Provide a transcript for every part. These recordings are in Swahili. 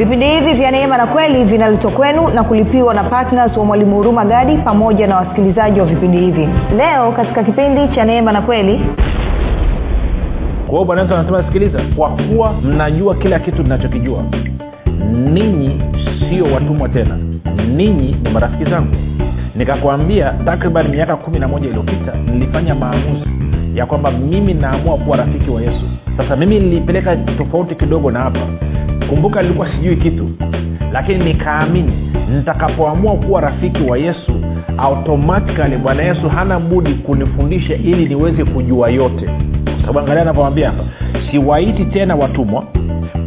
vipindi hivi vya neema na kweli vinaletwa kwenu na kulipiwa na ptns wa mwalimu huruma gadi pamoja na wasikilizaji wa vipindi hivi. Leo katika kipindi cha neema na kweli. Kwa hiyo bwana anasema sikiliza kwa kuwa mnajua kila kitu tunachokijua ninyi sio watumwa tena. Ninyi ni marafiki zangu. Nikakwambia takriban miaka kumi na moja iliyopita nilifanya maamuzi ya kwamba mimi naamua kuwa rafiki wa yesu. Sasa mimi nilipeleka tofauti kidogo na hapa. Kumbuka nilikuwa sijui kitu lakini nikaamini nitakapoamua kuwa rafiki wa yesu automatikali bwana yesu hana budi kunifundisha ili niweze kujua yote. Sababu angalia anavyowambia hapa siwaiti tena watumwa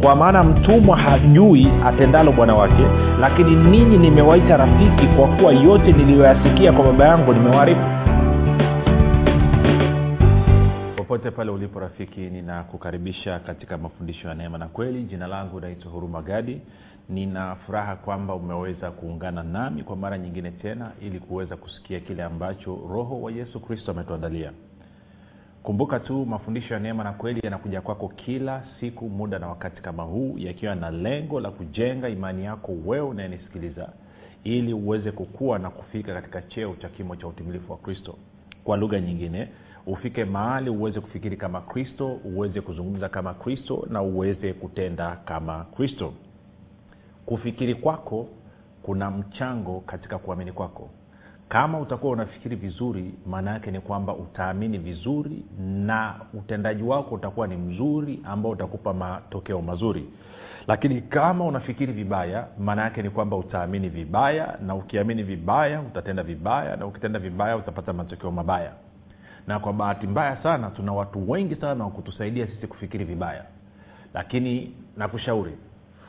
kwa maana mtumwa hajui atendalo bwana wake lakini ninyi nimewaita rafiki kwa kuwa yote niliyoyasikia kwa baba yangu nimewaarifu popote pale ulipo rafiki ninakukaribisha katika mafundisho ya neema na kweli. Jina langu naitwa huruma gadi. Nina furaha kwamba umeweza kuungana nami kwa mara nyingine tena ili kuweza kusikia kile ambacho roho wa yesu kristo ametuandalia. Kumbuka tu mafundisho ya neema na kweli yanakuja kwako kila siku muda na wakati kama huu yakiwa na lengo la kujenga imani yako wewe unayenisikiliza ili uweze kukua na kufika katika cheo cha kimo cha utimilifu wa kristo. Kwa lugha nyingine ufike mahali uweze kufikiri kama kristo uweze kuzungumza kama kristo na uweze kutenda kama kristo. Kufikiri kwako kuna mchango katika kuamini kwako. Kama utakuwa unafikiri vizuri maana yake ni kwamba utaamini vizuri na utendaji wako utakuwa ni mzuri ambao utakupa matokeo mazuri. Lakini kama unafikiri vibaya maana yake ni kwamba utaamini vibaya na ukiamini vibaya utatenda vibaya na ukitenda vibaya utapata matokeo mabaya na kwa bahati mbaya sana tuna watu wengi sana wa kutusaidia sisi kufikiri vibaya. Lakini nakushauri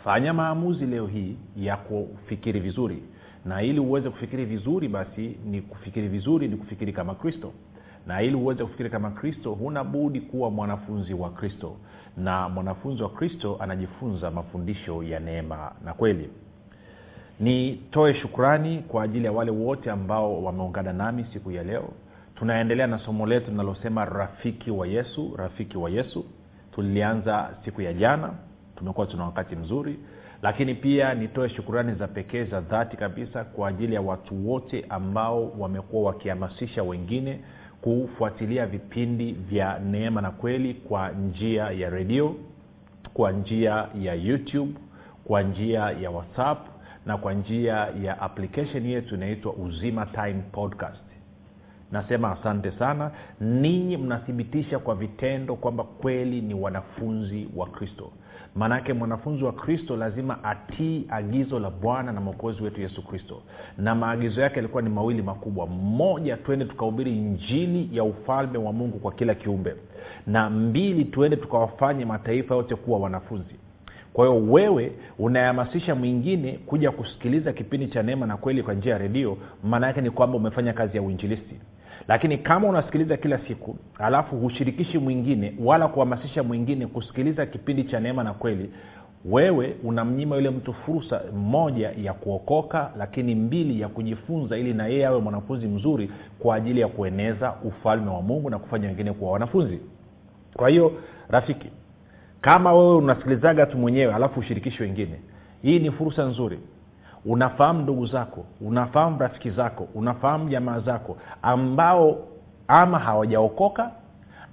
fanya maamuzi leo hii ya kufikiri vizuri. Na ili uweze kufikiri vizuri basi ni kufikiri vizuri ni kufikiri kama kristo. Na ili uweze kufikiri kama kristo huna budi kuwa mwanafunzi wa kristo. Na mwanafunzi wa kristo anajifunza mafundisho ya neema na kweli. Nitoe shukrani kwa ajili ya wale wote ambao wameungana nami siku ya leo tunaendelea na somo letu linalosema rafiki wa yesu rafiki wa yesu. Tulianza siku ya jana tumekuwa tuna wakati mzuri. Lakini pia nitoe shukurani za pekee za dhati kabisa kwa ajili ya watu wote ambao wamekuwa wakihamasisha wengine kufuatilia vipindi vya neema na kweli kwa njia ya redio kwa njia ya youtube kwa njia ya whatsapp na kwa njia ya application yetu inaitwa uzima time podcast nasema asante sana. Ninyi mnathibitisha kwa vitendo kwamba kweli ni wanafunzi wa kristo. Maanake mwanafunzi wa kristo lazima atii agizo la bwana na mwokozi wetu yesu kristo. Na maagizo yake yalikuwa ni mawili makubwa. Mmoja twende tukahubiri njini ya ufalme wa mungu kwa kila kiumbe. Na mbili tuende tukawafanye mataifa yote kuwa wanafunzi. Kwa hiyo wewe unayehamasisha mwingine kuja kusikiliza kipindi cha neema na kweli kwa njia ya redio maana yake ni kwamba umefanya kazi ya uinjilisti lakini kama unasikiliza kila siku alafu hushirikishi mwingine wala kuhamasisha mwingine kusikiliza kipindi cha neema na kweli wewe unamnyima yule mtu fursa moja ya kuokoka lakini mbili ya kujifunza ili na yeye awe mwanafunzi mzuri kwa ajili ya kueneza ufalme wa mungu na kufanya wengine kuwa wanafunzi. Kwa hiyo rafiki kama wewe unasikilizaga tu mwenyewe alafu ushirikishi wengine hii ni fursa nzuri unafahamu ndugu zako unafahamu rafiki zako unafahamu jamaa zako ambao ama hawajaokoka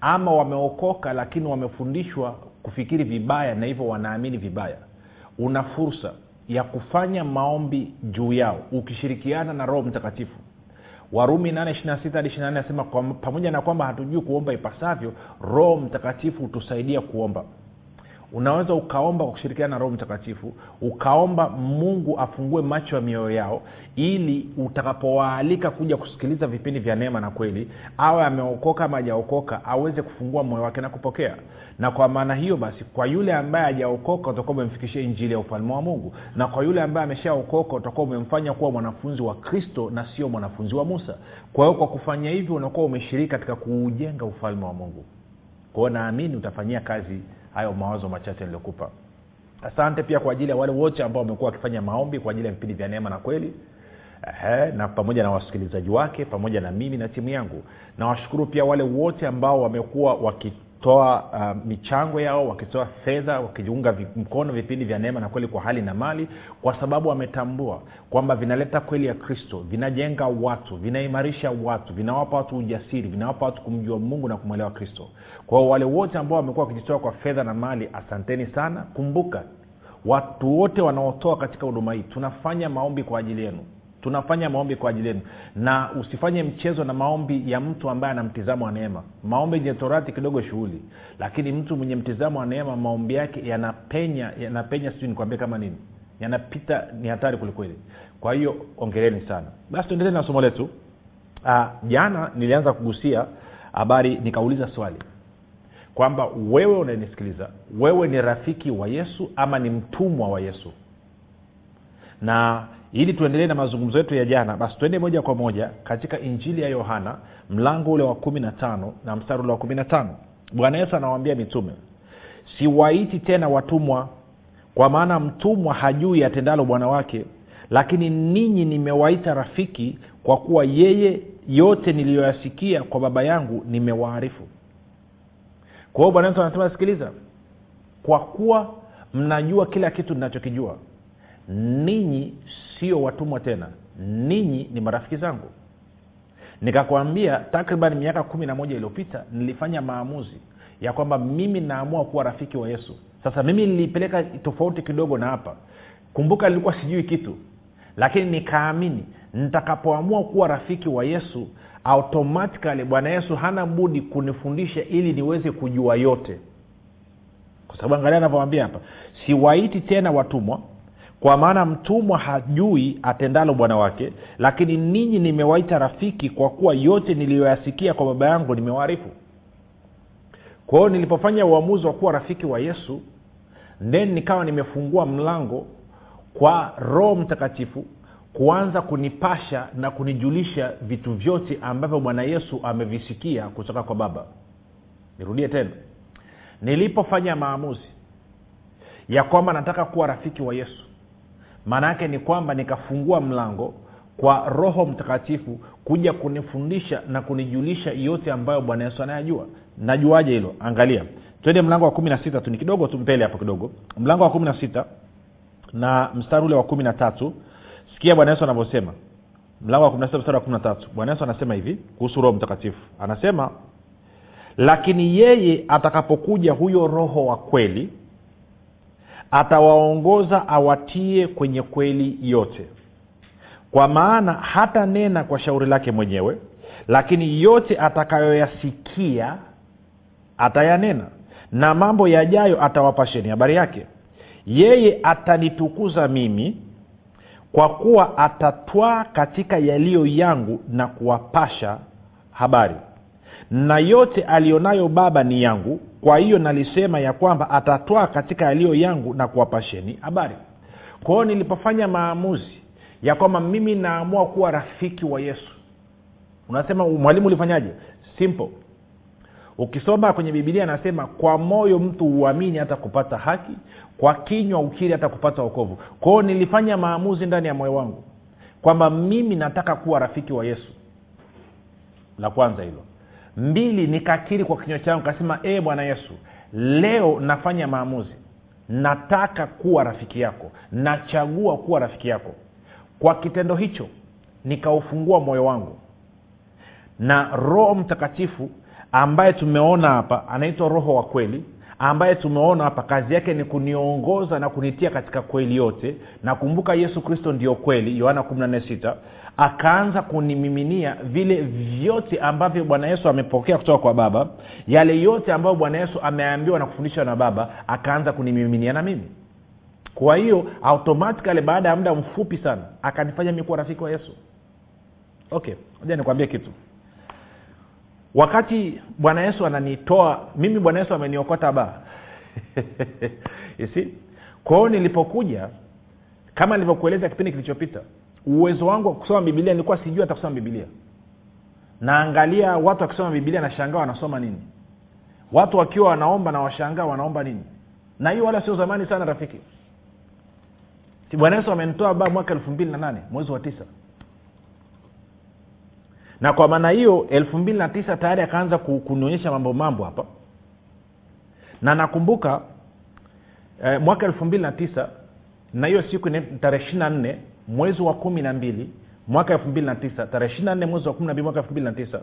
ama wameokoka lakini wamefundishwa kufikiri vibaya na hivyo wanaamini vibaya. Una fursa ya kufanya maombi juu yao ukishirikiana na roho mtakatifu. Warumi 8 hadi 24 anasema pamoja na kwamba hatujui kuomba ipasavyo roho mtakatifu hutusaidia kuomba unaweza ukaomba kwa kushirikiana na roho mtakatifu ukaomba mungu afungue macho ya mioyo yao ili utakapowaalika kuja kusikiliza vipindi vya neema na kweli awe ameokoka ama hajaokoka aweze kufungua moyo wake na kupokea. Na kwa maana hiyo basi kwa yule ambaye hajaokoka utakuwa umemfikishia injili ya ufalme wa mungu. Na kwa yule ambaye ameshaokoka utakuwa umemfanya kuwa mwanafunzi wa kristo na sio mwanafunzi wa musa. Kwa hiyo kwa kufanya hivyo unakuwa umeshiriki katika kuujenga ufalme wa mungu. Kwao naamini utafanyia kazi hayo mawazo machache niliokupa asante pia kwa ajili ya wale wote ambao wamekuwa wakifanya maombi kwa ajili ya vipindi vya neema na kweli. Ehe, na pamoja na wasikilizaji wake pamoja na mimi na timu yangu. Nawashukuru pia wale wote ambao wamekuwa waki wakitoa uh, michango yao wakitoa fedha wakiunga mkono vipindi vya neema na kweli kwa hali na mali kwa sababu wametambua kwamba vinaleta kweli ya kristo vinajenga watu vinaimarisha watu vinawapa watu ujasiri vinawapa watu kumjua mungu na kumwelewa kristo. Kwa hiyo wale wote ambao wamekuwa wakijitoa kwa fedha na mali asanteni sana. Kumbuka watu wote wanaotoa katika huduma hii tunafanya maombi kwa ajili yenu tunafanya maombi kwa ajili yenu. Na usifanye mchezo na maombi ya mtu ambaye ana mtizamo wa neema. Maombi yenye torati kidogo shughuli. Lakini mtu mwenye mtizamo wa neema maombi yake yanapenya yanapenya sijui nikwambie kama nini. Yanapita ni hatari kwelikweli kwa hiyo ongereni sana. Basi tuendelee na somo letu. Uh, jana nilianza kugusia habari nikauliza swali. Kwamba wewe unanisikiliza wewe ni rafiki wa yesu ama ni mtumwa wa yesu? Na ili tuendelee na mazungumzo yetu ya jana basi tuende moja kwa moja katika injili ya yohana mlango ule wa kumi na tano na mstari ule wa kumi na tano. Bwana yesu anawaambia mitume siwaiti tena watumwa kwa maana mtumwa hajui atendalo bwana wake lakini ninyi nimewaita rafiki kwa kuwa yeye yote niliyoyasikia kwa baba yangu nimewaarifu. Kwa hiyo bwana yesu anasema sikiliza kwa kuwa mnajua kila kitu ninachokijua ninyi sio watumwa tena. Ninyi ni marafiki zangu. Nikakwambia takriban miaka kumi na moja iliyopita nilifanya maamuzi ya kwamba mimi naamua kuwa rafiki wa yesu. Sasa mimi nilipeleka tofauti kidogo na hapa. Kumbuka nilikuwa sijui kitu lakini nikaamini nitakapoamua kuwa rafiki wa yesu automatikali bwana yesu hana budi kunifundisha ili niweze kujua yote. Kwa sababu angalia anavyowambia hapa siwaiti tena watumwa kwa maana mtumwa hajui atendalo bwana wake lakini ninyi nimewaita rafiki kwa kuwa yote niliyoyasikia kwa baba yangu nimewaarifu. Kwa hiyo nilipofanya uamuzi wa kuwa rafiki wa yesu then nikawa nimefungua mlango kwa roho mtakatifu kuanza kunipasha na kunijulisha vitu vyote ambavyo bwana yesu amevisikia kutoka kwa baba. Nirudie tena. Nilipofanya maamuzi ya kwamba nataka kuwa rafiki wa yesu maana yake ni kwamba nikafungua mlango kwa roho mtakatifu kuja kunifundisha na kunijulisha yote ambayo bwana yesu anayajua. Najuaje hilo? Angalia. Twende mlango wa kumi na sita tu ni kidogo tu mbele hapo kidogo. Mlango wa kumi na sita na mstari ule wa kumi na tatu. Sikia bwana yesu anavyosema. Mlango wa kumi na sita mstari wa kumi na tatu. Bwana yesu anasema hivi kuhusu roho mtakatifu. Anasema lakini yeye atakapokuja huyo roho wa kweli atawaongoza awatie kwenye kweli yote. Kwa maana hata nena kwa shauri lake mwenyewe lakini yote atakayoyasikia atayanena na mambo yajayo atawapasheni habari yake yeye atanitukuza mimi kwa kuwa atatwaa katika yaliyo yangu na kuwapasha habari na yote aliyonayo baba ni yangu. Kwa hiyo nalisema ya kwamba atatwaa katika yaliyo yangu na kuwapasheni habari. Kwa hiyo nilipofanya maamuzi ya kwamba mimi naamua kuwa rafiki wa yesu. Unasema mwalimu ulifanyaje? Simple. Ukisoma kwenye bibilia anasema kwa moyo mtu huamini hata kupata haki kwa kinywa ukiri hata kupata okovu kwao nilifanya maamuzi ndani ya moyo wangu kwamba mimi nataka kuwa rafiki wa yesu. La kwanza hilo mbili nikakiri kwa kinywa changu kasema ee bwana yesu leo nafanya maamuzi. Nataka kuwa rafiki yako. Nachagua kuwa rafiki yako. Kwa kitendo hicho nikaufungua moyo wangu. Na roho mtakatifu ambaye tumeona hapa anaitwa roho wa kweli ambaye tumeona hapa kazi yake ni kuniongoza na kunitia katika kweli yote. Nakumbuka yesu kristo ndiyo kweli yohana 146 akaanza kunimiminia vile vyote ambavyo bwana yesu amepokea kutoka kwa baba. Yale yote ambayo bwana yesu ameambiwa na kufundishwa na baba akaanza kunimiminia na mimi. Kwa hiyo automatikali baada ya muda mfupi sana akanifanya mi kuwa rafiki wa yesu. Okay moja nikwambie kitu wakati bwana yesu ananitoa mimi bwana yesu ameniokota ba kwao kwa nilipokuja kama nilivyokueleza kipindi kilichopita uwezo wangu wa kusoma bibilia nilikuwa sijui hata kusoma bibilia naangalia watu wakisoma bibilia nashangaa wanasoma nini. Watu wakiwa wanaomba na washangaa wanaomba nini. Na hiyo wala sio zamani sana rafiki. Bwana yesu amenitoa ba mwaka elfu mbili na nane mwezi wa tisa na kwa maana hiyo elfu mbili na tisa tayari akaanza kunionyesha mambo mambo hapa. Na nakumbuka eh, mwaka elfu mbili na tisa na hiyo siku tarehe ishiri na nne mwezi wa kumi na mbili mwaka elfu mbili na tisa tarehe ishiri na nne mwezi wa kumi na mbili mwaka elfu mbili na tisa.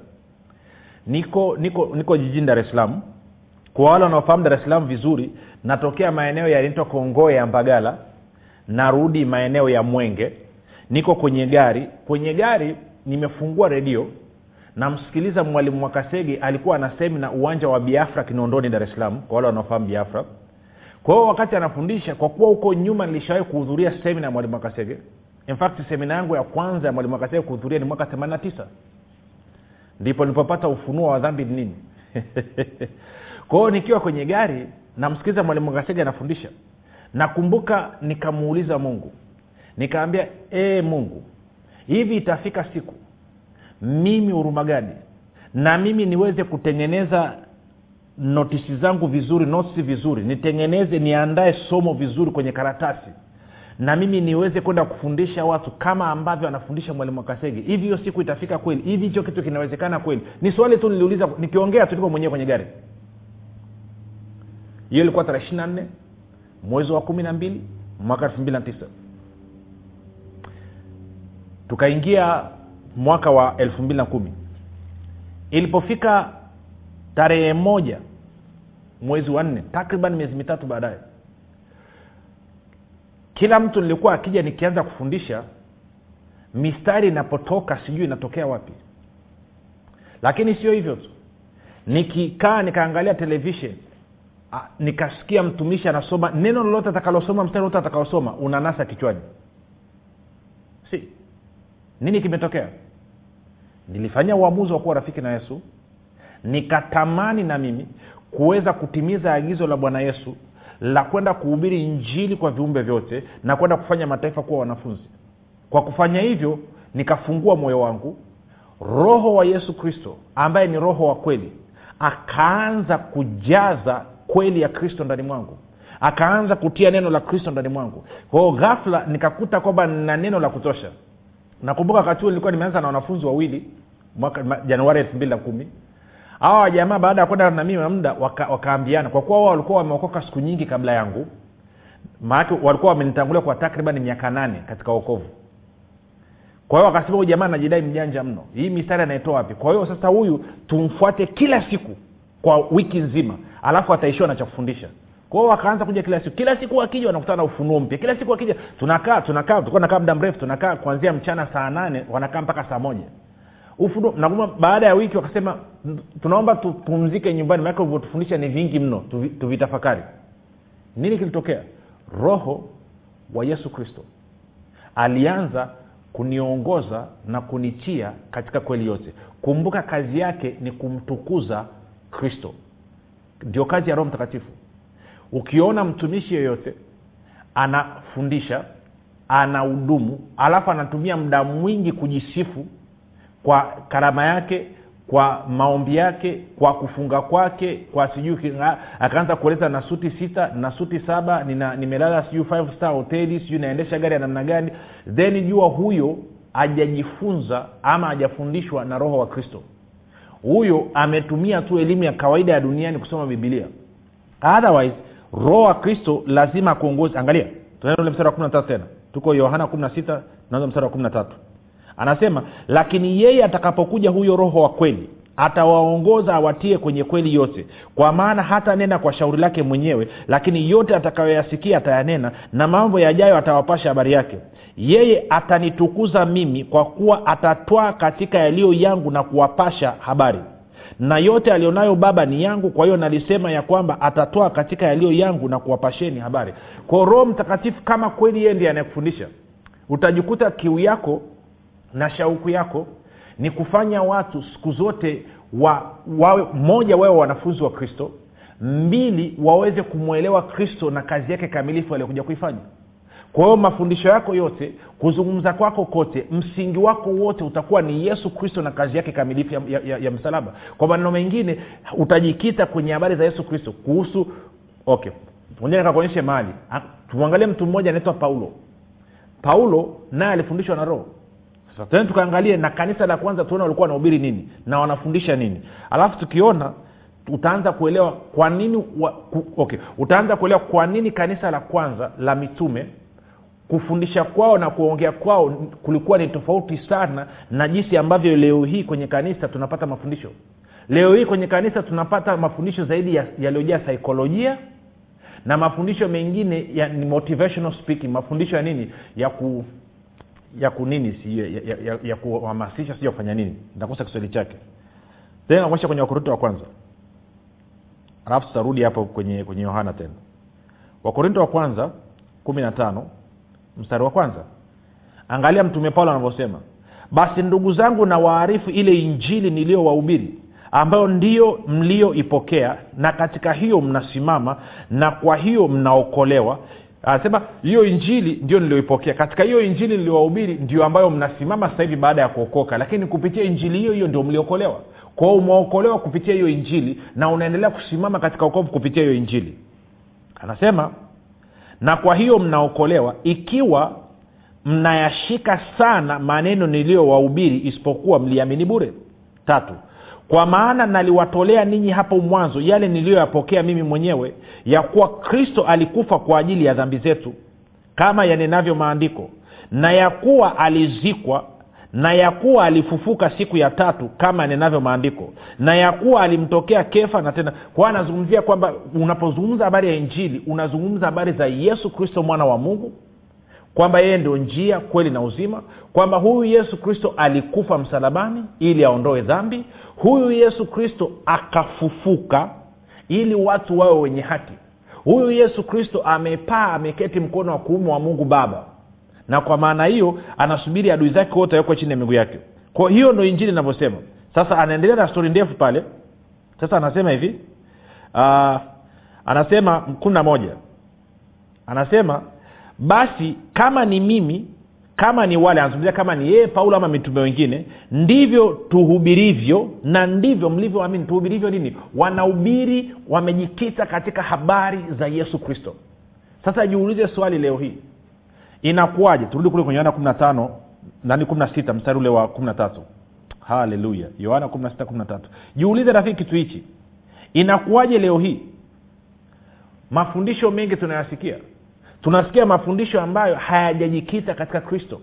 Niko niko niko jijini dar es salaam. Kwa wale wanaofahamu dar es salaam vizuri natokea maeneo yanaitwa kongoe ya mbagala narudi maeneo ya mwenge. Niko kwenye gari kwenye gari nimefungua redio namsikiliza mwalimu mwakasege alikuwa ana semina uwanja wa biafra kinondoni dar es salaam kwa wale wanaofahamu biafra. Kwa hiyo wakati anafundisha kwa kuwa huko nyuma nilishawahi kuhudhuria semina ya mwalimu mwakasege. In fact semina yangu ya kwanza ya mwalimu mwakasege kuhudhuria ni mwaka 89 ndipo nilipopata ufunuo wa dhambi ni nini? Kwa nikiwa kwenye gari namsikiliza mwalimu mwakasege anafundisha. Nakumbuka nikamuuliza mungu. Nikaambia ee mungu hivi itafika siku mimi hurumagadi na mimi niweze kutengeneza notisi zangu vizuri notisi vizuri nitengeneze niandae somo vizuri kwenye karatasi na mimi niweze kwenda kufundisha watu kama ambavyo anafundisha mwalimu wakasege hivi hiyo siku itafika kweli? Hivi hicho kitu kinawezekana kweli? Ni swali tu niliuliza nikiongea tu mwenyewe kwenye gari. Hiyo ilikuwa tarehe ishiri na nne mwezi wa kumi na mbili mwaka elfu mbili na tisa tukaingia mwaka wa elfu mbili na kumi. Ilipofika tarehe moja mwezi wa nne takriban miezi mitatu baadaye kila mtu nilikuwa akija nikianza kufundisha mistari inapotoka sijui inatokea wapi. Lakini sio hivyo tu. Nikikaa nikaangalia televishen nikasikia mtumishi anasoma neno lolote atakalosoma mstari wote atakaosoma unanasa kichwani. Si nini kimetokea? Nilifanyia uamuzi wa kuwa rafiki na yesu. Nikatamani na mimi kuweza kutimiza agizo la bwana yesu la kwenda kuhubiri injili kwa viumbe vyote na kwenda kufanya mataifa kuwa wanafunzi. Kwa kufanya hivyo nikafungua moyo wangu. Roho wa yesu kristo ambaye ni roho wa kweli akaanza kujaza kweli ya kristo ndani mwangu. Akaanza kutia neno la kristo ndani mwangu. Kwao ghafla nikakuta kwamba nina neno la kutosha nakumbuka wakati huo nilikuwa nimeanza na wanafunzi wawili mwaka januari elfu mbili na kumi. Hawa wajamaa baada ya kwenda na mimi muda waka, wakaambiana kwa kuwa wao walikuwa wameokoka siku nyingi kabla yangu maanake walikuwa wamenitangulia kwa takriban miaka nane katika wokovu. Kwa hiyo wakasema huyu jamaa anajidai mjanja mno. Hii mistari anaitoa wapi? Kwa hiyo sasa huyu tumfuate kila siku kwa wiki nzima alafu ataishiwa na cha kufundisha kwao wakaanza kuja kila siku. Kila siku wakija wanakutana na ufunuo mpya. Kila siku wakija tunakaa tunakaa tulikuwa nakaa muda mrefu tunakaa kuanzia mchana saa nane wanakaa mpaka saa moja. Ufunuo baada ya wiki wakasema tunaomba tupumzike nyumbani maake ulivyotufundisha ni vingi mno. Tuvitafakari. Nini kilitokea? Roho wa yesu kristo alianza kuniongoza na kunitia katika kweli yote. Kumbuka kazi yake ni kumtukuza kristo. Ndio kazi ya roho mtakatifu ukiona mtumishi yeyote anafundisha ana hudumu alafu anatumia muda mwingi kujisifu kwa karama yake kwa maombi yake kwa kufunga kwake kwa sijui akaanza kueleza na suti sita na suti saba nimelala sijui five star hoteli sijui naendesha gari ya namna gani. Then jua huyo hajajifunza ama hajafundishwa na roho wa kristo. Huyo ametumia tu elimu ya kawaida ya duniani kusoma bibilia otherwise roho wa kristo lazima akuongozi angalia tunaenda ule mstari wa kumi na tatu tena. Tuko yohana kumi na sita naanza mstari wa kumi na tatu. Anasema lakini yeye atakapokuja huyo roho wa kweli atawaongoza awatie kwenye kweli yote. Kwa maana hata nena kwa shauri lake mwenyewe lakini yote atakayoyasikia atayanena na mambo yajayo atawapasha habari yake. Yeye atanitukuza mimi kwa kuwa atatwaa katika yaliyo yangu na kuwapasha habari na yote alionayo baba ni yangu kwa hiyo nalisema ya kwamba atatoa katika yaliyo yangu na kuwapasheni habari. Kwa roho mtakatifu kama kweli yeye ndiye anayekufundisha utajikuta kiu yako na shauku yako ni kufanya watu siku zote wa, wawe moja wawe wanafunzi wa kristo mbili waweze kumwelewa kristo na kazi yake kamilifu aliyokuja kuifanya kwa hiyo mafundisho yako yote kuzungumza kwako kote msingi wako wote utakuwa ni yesu kristo na kazi yake kamilifu ya, ya, ya, ya msalaba. Kwa maneno mengine utajikita kwenye habari za yesu kristo kuhusu okay nikakuonyeshe mahali. Tumwangalie mtu mmoja anaitwa paulo. Paulo naye alifundishwa na roho. Tena tukaangalie na kanisa la kwanza tuone walikuwa wanahubiri nini na wanafundisha nini. Alafu tukiona utaanza kuelewa kwa nini wa, ku, okay utaanza kuelewa kwa nini kanisa la kwanza la mitume kufundisha kwao na kuongea kwao kulikuwa ni tofauti sana na jinsi ambavyo leo hii kwenye kanisa tunapata mafundisho. Leo hii kwenye kanisa tunapata mafundisho zaidi yaliyojaa ya saikolojia na mafundisho mengine ya, ni motivational speaking. Mafundisho ya nini? Ya ku ya kunini si ya, ya, ya, ya kuhamasisha sijua kufanya nini? Nitakosa kiswahili chake. Tena nakuonyesha kwenye wakorinto wa kwanza. Alafu tutarudi hapo kwenye kwenye yohana tena. Wakorinto wa kwanza kumi na tano mstari wa kwanza. Angalia mtume paulo anavyosema basi ndugu zangu na waarifu ile injili niliyowahubiri ambayo ndiyo mliyoipokea na katika hiyo mnasimama na kwa hiyo mnaokolewa. Anasema hiyo injili ndio nilioipokea katika hiyo injili niliowahubiri ndio ambayo mnasimama sasa hivi baada ya kuokoka. Lakini kupitia injili hiyo hiyo ndio mliokolewa. Kwao umeokolewa kupitia hiyo injili na unaendelea kusimama katika ukovu kupitia hiyo injili. Anasema na kwa hiyo mnaokolewa ikiwa mnayashika sana maneno niliyowahubiri isipokuwa mliamini bure? Tatu kwa maana naliwatolea ninyi hapo mwanzo yale niliyoyapokea mimi mwenyewe ya kuwa kristo alikufa kwa ajili ya dhambi zetu kama yanenavyo maandiko na ya kuwa alizikwa na ya kuwa alifufuka siku ya tatu kama yanenavyo maandiko na ya kuwa alimtokea kefa na tena. Kwa anazungumzia kwamba unapozungumza habari ya injili unazungumza habari za yesu kristo mwana wa mungu kwamba yeye ndio njia kweli na uzima kwamba huyu yesu kristo alikufa msalabani ili aondoe dhambi huyu yesu kristo akafufuka ili watu wawe wenye haki huyu yesu kristo amepaa ameketi mkono wa kuume wa mungu baba na kwa maana hiyo anasubiri adui zake wote awekwe chini ya miguu yake. Kwa hiyo ndo injili inavyosema. Sasa anaendelea na stori ndefu pale. Sasa anasema hivi. Uh, anasema kumi na moja. Anasema basi kama ni mimi kama ni wale anazungumzia kama ni yeye paulo ama mitume wengine ndivyo tuhubirivyo na ndivyo mlivyoamini. Tuhubirivyo nini? Wanahubiri wamejikita katika habari za yesu kristo. Sasa jiulize swali leo hii inakuwaje? Turudi kule kwenye yohana kumi na tano nani kumi na sita mstari ule wa kumi na tatu. Haleluya. Yohana kumi na sita kumi na tatu. Jiulize rafiki kitu hichi. Inakuwaje leo hii? Mafundisho mengi tunayasikia. Tunasikia mafundisho ambayo hayajajikita katika kristo.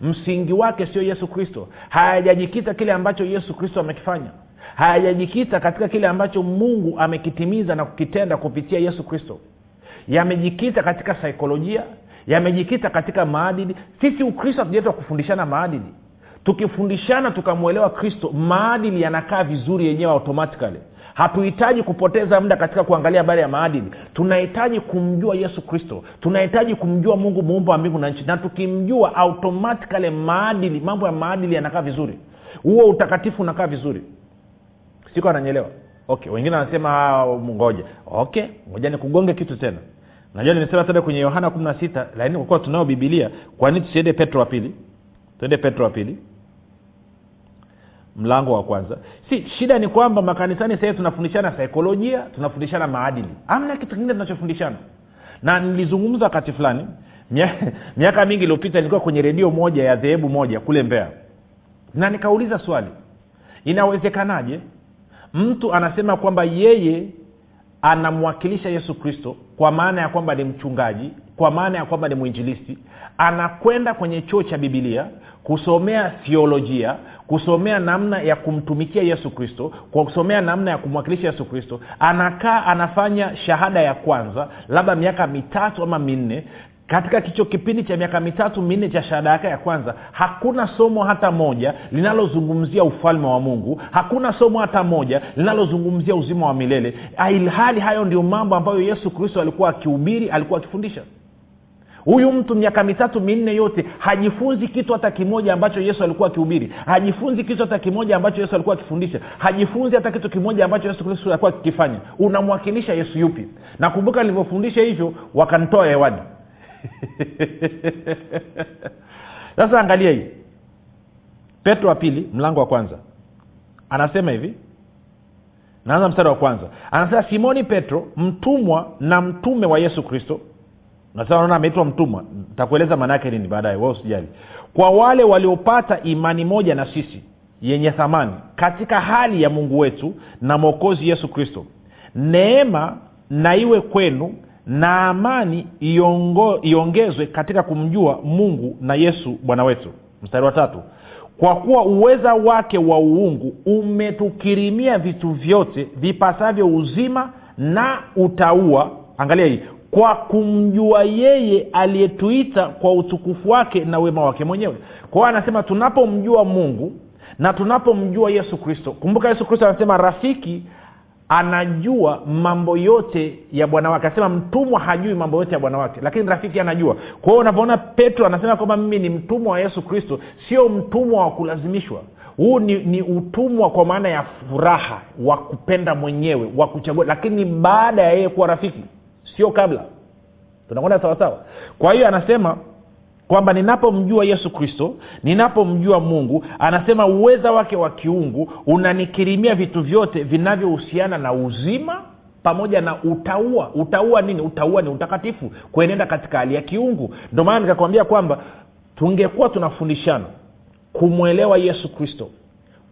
Msingi wake sio yesu kristo. Hayajajikita kile ambacho yesu kristo amekifanya. Hayajajikita katika kile ambacho mungu amekitimiza na kukitenda kupitia yesu kristo. Yamejikita katika saikolojia yamejikita katika maadili. Sisi ukristo hatujaitwa kufundishana maadili. Tukifundishana tukamwelewa kristo maadili yanakaa vizuri yenyewe automatically. Hatuhitaji kupoteza muda katika kuangalia habari ya maadili. Tunahitaji kumjua yesu kristo. Tunahitaji kumjua mungu muumba wa mbingu na nchi. Na tukimjua automatikali maadili mambo ya maadili yanakaa vizuri. Huo utakatifu unakaa vizuri. Siko ananyelewa okay wengine wanasema ngoja. Okay ngoja nikugonge kitu tena najua nimesema tena kwenye yohana kumi na sita lakini kwa kuwa tunao bibilia kwanini tusiende petro wa pili? Tuende petro wa pili. Mlango wa kwanza. Si shida ni kwamba makanisani sahii tunafundishana saikolojia tunafundishana maadili. Amna kitu kingine tunachofundishana. Na nilizungumza wakati fulani miaka mingi iliyopita nilikuwa kwenye redio moja ya dhehebu moja kule mbea na nikauliza swali inawezekanaje mtu anasema kwamba yeye anamwakilisha yesu kristo kwa maana ya kwamba ni mchungaji kwa maana ya kwamba ni mwinjilisti anakwenda kwenye chuo cha bibilia kusomea thiolojia kusomea namna ya kumtumikia yesu kristo kwa kusomea namna ya kumwakilisha yesu kristo anakaa anafanya shahada ya kwanza labda miaka mitatu ama minne katika kicho kipindi cha miaka mitatu minne cha shahada yake ya kwanza hakuna somo hata moja linalozungumzia ufalme wa mungu hakuna somo hata moja linalozungumzia uzima wa milele ilhali hayo ndio mambo ambayo yesu kristo alikuwa akihubiri alikuwa akifundisha. Huyu mtu miaka mitatu minne yote hajifunzi kitu hata kimoja ambacho yesu alikuwa akihubiri hajifunzi kitu hata kimoja ambacho yesu alikuwa akifundisha hajifunzi hata kitu kimoja ambacho yesu kristo alikuwa akikifanya. Unamwakilisha yesu yupi? Nakumbuka nilivyofundisha hivyo wakanitoa hewani sasa angalia hii. Petro wa pili mlango wa kwanza. Anasema hivi. Naanza mstari wa kwanza. Anasema simoni petro mtumwa na mtume wa yesu kristo. Naona ameitwa mtumwa. Ntakueleza maana yake nini baadaye wa usijali. Kwa wale waliopata imani moja na sisi yenye thamani katika hali ya mungu wetu na mwokozi yesu kristo. Neema na iwe kwenu na amani iongezwe katika kumjua mungu na yesu bwana wetu. Mstari wa tatu. Kwa kuwa uweza wake wa uungu umetukirimia vitu vyote vipasavyo uzima na utaua. Angalia hii. Kwa kumjua yeye aliyetuita kwa utukufu wake na wema wake mwenyewe. Kwa hiyo anasema tunapomjua mungu na tunapomjua yesu kristo. Kumbuka yesu kristo anasema rafiki anajua mambo yote ya bwana wake. Anasema mtumwa hajui mambo yote ya bwana wake. Lakini rafiki anajua. Kwa hiyo unavyoona petro anasema kwamba mimi ni mtumwa wa yesu kristo sio mtumwa wa kulazimishwa. Huu ni, ni utumwa kwa maana ya furaha wa kupenda mwenyewe wa kuchagua. Lakini baada ya yeye kuwa rafiki sio kabla. Tunakwenda sawasawa kwa hiyo anasema kwamba ninapomjua yesu kristo ninapomjua mungu anasema uweza wake wa kiungu unanikirimia vitu vyote vinavyohusiana na uzima pamoja na utaua. Utaua nini? Utaua ni utakatifu kuenenda katika hali ya kiungu. Ndio maana nikakwambia kwamba tungekuwa tunafundishana kumwelewa yesu kristo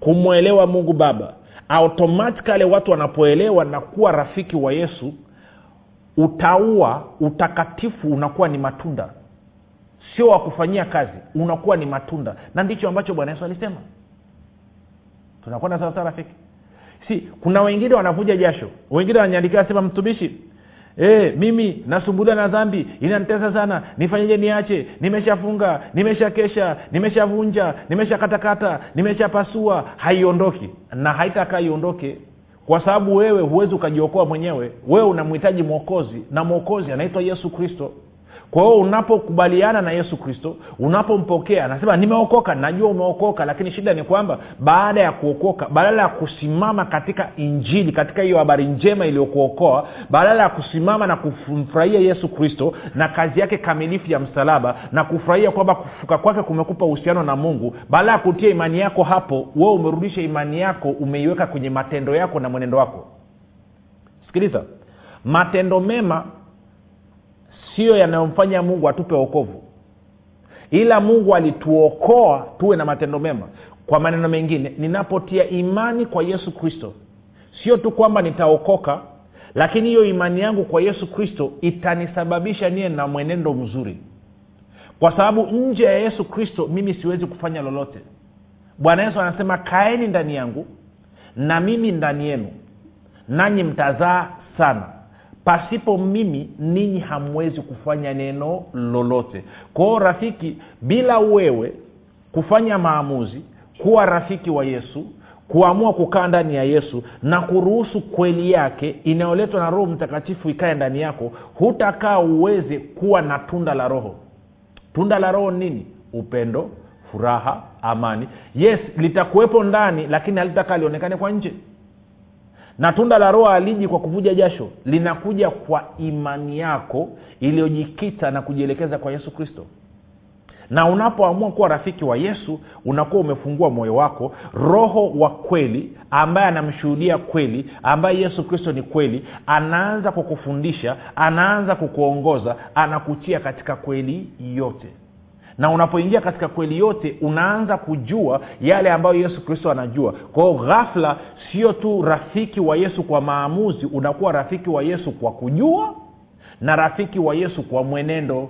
kumwelewa mungu baba automatikali watu wanapoelewa na kuwa rafiki wa yesu utaua utakatifu unakuwa ni matunda sio wa kufanyia kazi unakuwa ni matunda. Na ndicho ambacho bwana yesu alisema. Tunakwenda sawasawa rafiki? Si kuna wengine wanavuja jasho. Wengine wananiandikia sema mtumishi e, mimi nasumbuliwa na dhambi. Inanitesa sana. Nifanyeje niache? Nimeshafunga nimeshakesha nimeshavunja nimeshakatakata nimeshapasua. Haiondoki. Na haitakaa iondoke kwa sababu wewe huwezi ukajiokoa mwenyewe. Wewe unamhitaji mwokozi na mwokozi anaitwa yesu kristo kwa hiyo unapokubaliana na yesu kristo unapompokea anasema nimeokoka najua umeokoka lakini shida ni kwamba baada ya kuokoka badala ya kusimama katika injili katika hiyo habari njema iliyokuokoa badala ya kusimama na kumfurahia yesu kristo na kazi yake kamilifu ya msalaba na kufurahia kwamba kufuka kwake kumekupa uhusiano na mungu badala ya kutia imani yako hapo wewe umerudisha imani yako umeiweka kwenye matendo yako na mwenendo wako. Sikiliza matendo mema siyo yanayomfanya mungu atupe okovu ila mungu alituokoa tuwe na matendo mema. Kwa maneno mengine ninapotia imani kwa yesu kristo sio tu kwamba nitaokoka lakini hiyo imani yangu kwa yesu kristo itanisababisha niye na mwenendo mzuri. Kwa sababu nje ya yesu kristo mimi siwezi kufanya lolote. Bwana yesu anasema kaeni ndani yangu na mimi ndani yenu nanyi mtazaa sana pasipo mimi ninyi hamwezi kufanya neno lolote. Kwao rafiki bila wewe kufanya maamuzi kuwa rafiki wa yesu kuamua kukaa ndani ya yesu na kuruhusu kweli yake inayoletwa na roho mtakatifu ikae ndani yako hutakaa uweze kuwa na tunda la roho. Tunda la roho nini? Upendo furaha amani. Yes litakuwepo ndani lakini halitakaa lionekane kwa nje na tunda la roho aliji kwa kuvuja jasho linakuja kwa imani yako iliyojikita na kujielekeza kwa yesu kristo. Na unapoamua kuwa rafiki wa yesu unakuwa umefungua moyo wako. Roho wa kweli ambaye anamshuhudia kweli ambaye yesu kristo ni kweli anaanza kukufundisha anaanza kukuongoza anakutia katika kweli yote na unapoingia katika kweli yote unaanza kujua yale ambayo yesu kristo anajua. Kwa hiyo ghafla sio tu rafiki wa yesu kwa maamuzi unakuwa rafiki wa yesu kwa kujua na rafiki wa yesu kwa mwenendo.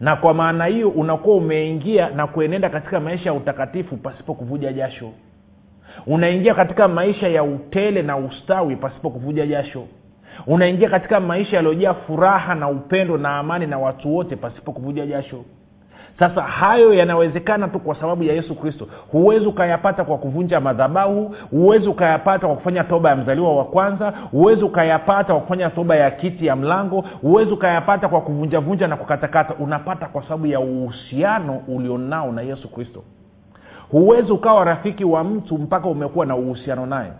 Na kwa maana hiyo unakuwa umeingia na kuenenda katika maisha ya utakatifu pasipo kuvuja jasho. Unaingia katika maisha ya utele na ustawi pasipo kuvuja jasho. Unaingia katika maisha yaliyojaa furaha na upendo na amani na watu wote pasipo kuvuja jasho sasa hayo yanawezekana tu kwa sababu ya yesu kristo. Huwezi ukayapata kwa kuvunja madhabahu huwezi ukayapata kwa kufanya toba ya mzaliwa wa kwanza huwezi ukayapata kwa kufanya toba ya kiti ya mlango huwezi ukayapata kwa kuvunjavunja na kukatakata. Unapata kwa sababu ya uhusiano ulionao na yesu kristo. Huwezi ukawa rafiki wa mtu mpaka umekuwa na uhusiano naye.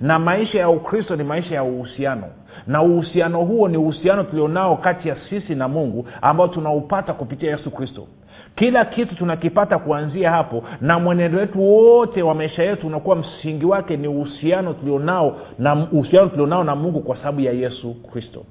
Na maisha ya ukristo ni maisha ya uhusiano. Na uhusiano huo ni uhusiano tulionao kati ya sisi na mungu ambao tunaupata kupitia yesu kristo kila kitu tunakipata kuanzia hapo na mwenendo wetu wote wa maisha yetu unakuwa msingi wake ni uhusiano tulionao na uhusiano tulionao na mungu kwa sababu ya yesu kristo.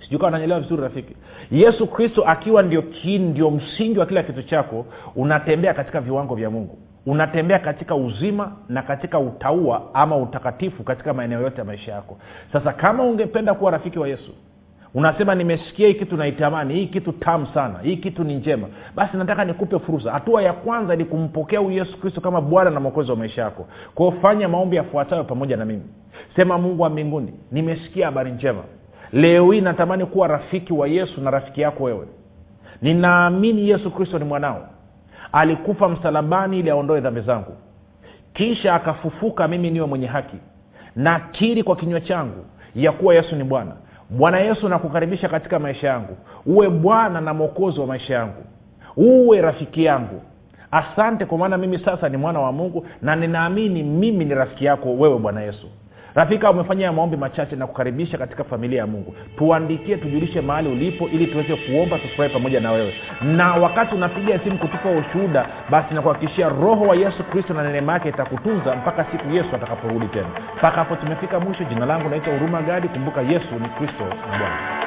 Sijui ananyelewa nanyelewa vizuri rafiki. Yesu kristo akiwa ndio kiini ndio msingi wa kila kitu chako unatembea katika viwango vya mungu. Unatembea katika uzima na katika utaua ama utakatifu katika maeneo yote ya maisha yako. Sasa kama ungependa kuwa rafiki wa yesu unasema nimesikia hii kitu naitamani hii kitu tamu sana hii kitu ni njema. Basi nataka nikupe fursa. Hatua ya kwanza ni kumpokea huyu yesu kristo kama bwana na mwokozi wa maisha yako. Kwao fanya maombi yafuatayo pamoja na mimi. Sema mungu wa mbinguni nimesikia habari njema. Leo hii natamani kuwa rafiki wa yesu na rafiki yako wewe. Ninaamini yesu kristo ni mwanao. Alikufa msalabani ili aondoe dhambi zangu. Kisha akafufuka mimi niwe mwenye haki. Nakiri kwa kinywa changu ya kuwa yesu ni bwana bwana yesu nakukaribisha katika maisha yangu. Uwe bwana na mwokozi wa maisha yangu. Uwe rafiki yangu. Asante kwa maana mimi sasa ni mwana wa mungu na ninaamini mimi ni rafiki yako wewe bwana yesu rafika umefanya maombi machache na kukaribisha katika familia ya mungu. Tuandikie tujulishe mahali ulipo ili tuweze kuomba tufurahi pamoja na wewe. Na wakati unapiga simu kutupa ushuhuda basi nakuhakikishia roho wa yesu kristo na neema yake itakutunza mpaka siku yesu atakaporudi tena. Mpaka hapo tumefika mwisho. Jina langu naitwa huruma gadi. Kumbuka yesu ni kristo na bwana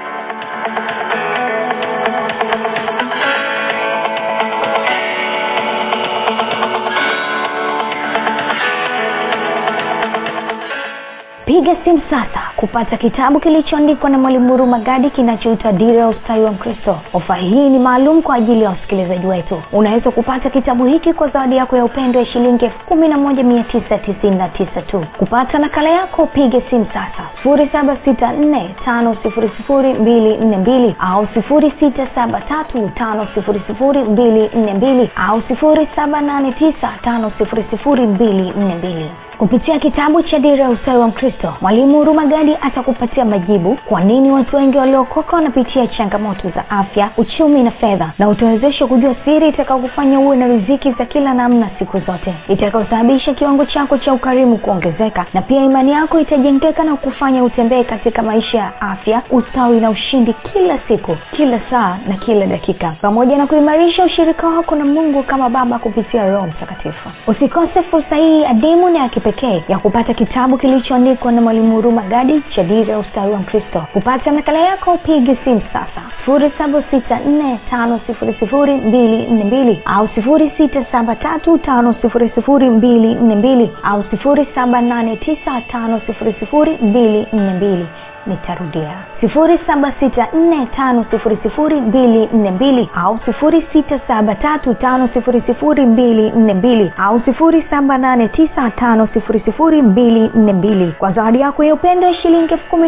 piga simu sasa kupata kitabu kilichoandikwa na mwalimu huru magadi kinachoitwa dira ya ustawi wa mkristo. Ofa hii ni maalum kwa ajili ya wasikilizaji wetu. Unaweza kupata kitabu hiki kwa zawadi yako ya upendo ya shilingi elfu kumi na moja mia tisa tisini na tisa tu. Kupata nakala yako piga simu sasa sifuri saba sita nne tano sifuri sifuri mbili nne mbili au sifuri sita saba tatu tano sifuri sifuri mbili nne mbili au sifuri saba nane tisa tano sifuri sifuri mbili nne mbili kupitia kitabu cha dira ya ustawi wa mkristo mwalimu hurumagadi atakupatia majibu kwa nini watu wengi waliokoka wanapitia changamoto za afya uchumi na fedha na utawezeshwa kujua siri itakaokufanya uwe na riziki za kila namna siku zote itakaosababisha kiwango chako cha ukarimu kuongezeka na pia imani yako itajengeka na kufanya utembee katika maisha ya afya ustawi na ushindi kila siku kila saa na kila dakika. Pamoja na kuimarisha ushirika wako na mungu kama baba kupitia roho mtakatifu. Usikose fursa hii adimu na pekee ya kupata kitabu kilichoandikwa na mwalimu huruma gadi cha dira ya ustawi wa mkristo. Kupata nakala yako pigi simu sasa. 7645242 au 6735242 au 7895242 nitarudia. sifuri saba sita nne tano sifuri sifuri mbili nne mbili au sifuri sita saba tatu tano sifuri sifuri mbili nne mbili au sifuri saba nane tisa tano sifuri sifuri mbili nne mbili. Kwa zawadi yako ya upendo ya shilingi elfu kumi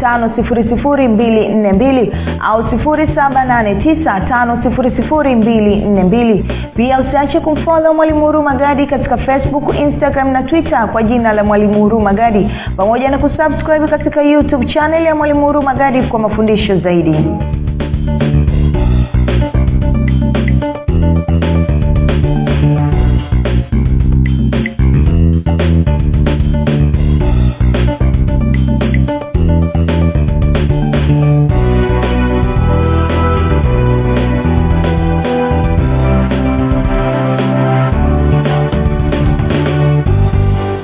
5242 au 7895242 pia usiache kumfolo mwalimu huru magadi katika facebook instagram na twitter kwa jina la mwalimu huru magadi. Pamoja na kusubscribe katika youtube chanel ya mwalimu huru magadi kwa mafundisho zaidi